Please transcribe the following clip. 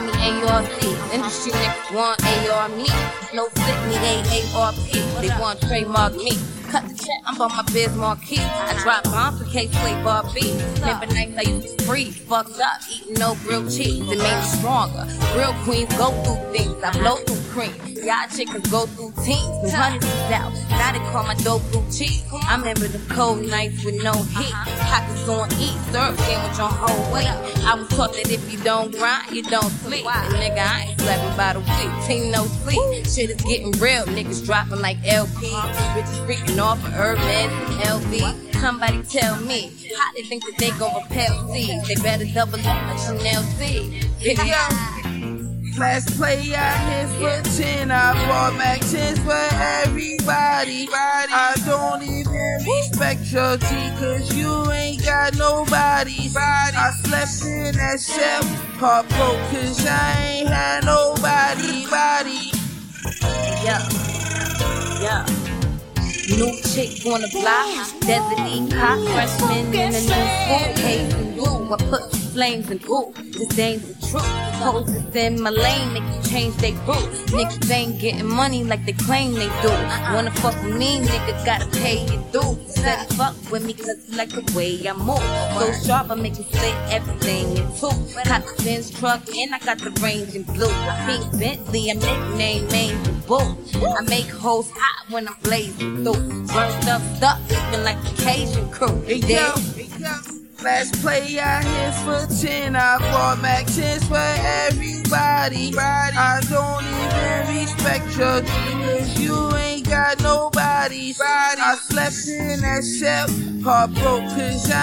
me ARC. Industry niggas want AR me. No fit me, they ARP. They want trademark me. Cut the check, I'm on my biz marquee. I drop bombs for K Slate Bar B. Remember nights I used to freeze, fucked up, eating no grilled cheese. It made me stronger. Real queens go through things, I blow through cream. Y'all chickens go through teams, new hundreds is out. Now they call my dope blue cheese. I remember the cold nights with no heat. Pockets on E, serve sandwich on whole weight. I was taught that if you don't grind, you don't sleep. And nigga, I ain't sleeping by the week. Team no sleep. Shit is getting real. Niggas dropping like LP. Bitches freaking off of Hermes and LV. Somebody tell me how they think that they gon' repel C's. They better double up like Chanel C. Yo. Last play I hit for 10. I bought Mac 10s for everybody. I don't even respect your G, cause you ain't got nobody. I slept in that cell, heart broke, cause I ain't had nobody. Body. Yeah. Yeah. New chick on the block, Desert cop, freshman in a new school, case and blue. I put flames and ooh, this ain't the truth. Hoes is in my lane, niggas change they route. Niggas ain't getting money like they claim they do. Wanna fuck with me, nigga gotta pay your dues. Said fuck with me cause you like the way I move. So sharp, I make you split everything in two. Got the Benz truck and I got the range in blue. Pink Bentley, I'm nicknamed Main Boo. I make hoes hot when I'm blazing through. Burnt up stuff, looking like the Cajun crew. Hey, yo, hey, yo. Last play I hit for 10. I bought Mac 10s for everybody. I don't even respect your dreamers. You ain't got nobody. I slept in that cell, heart broke cause I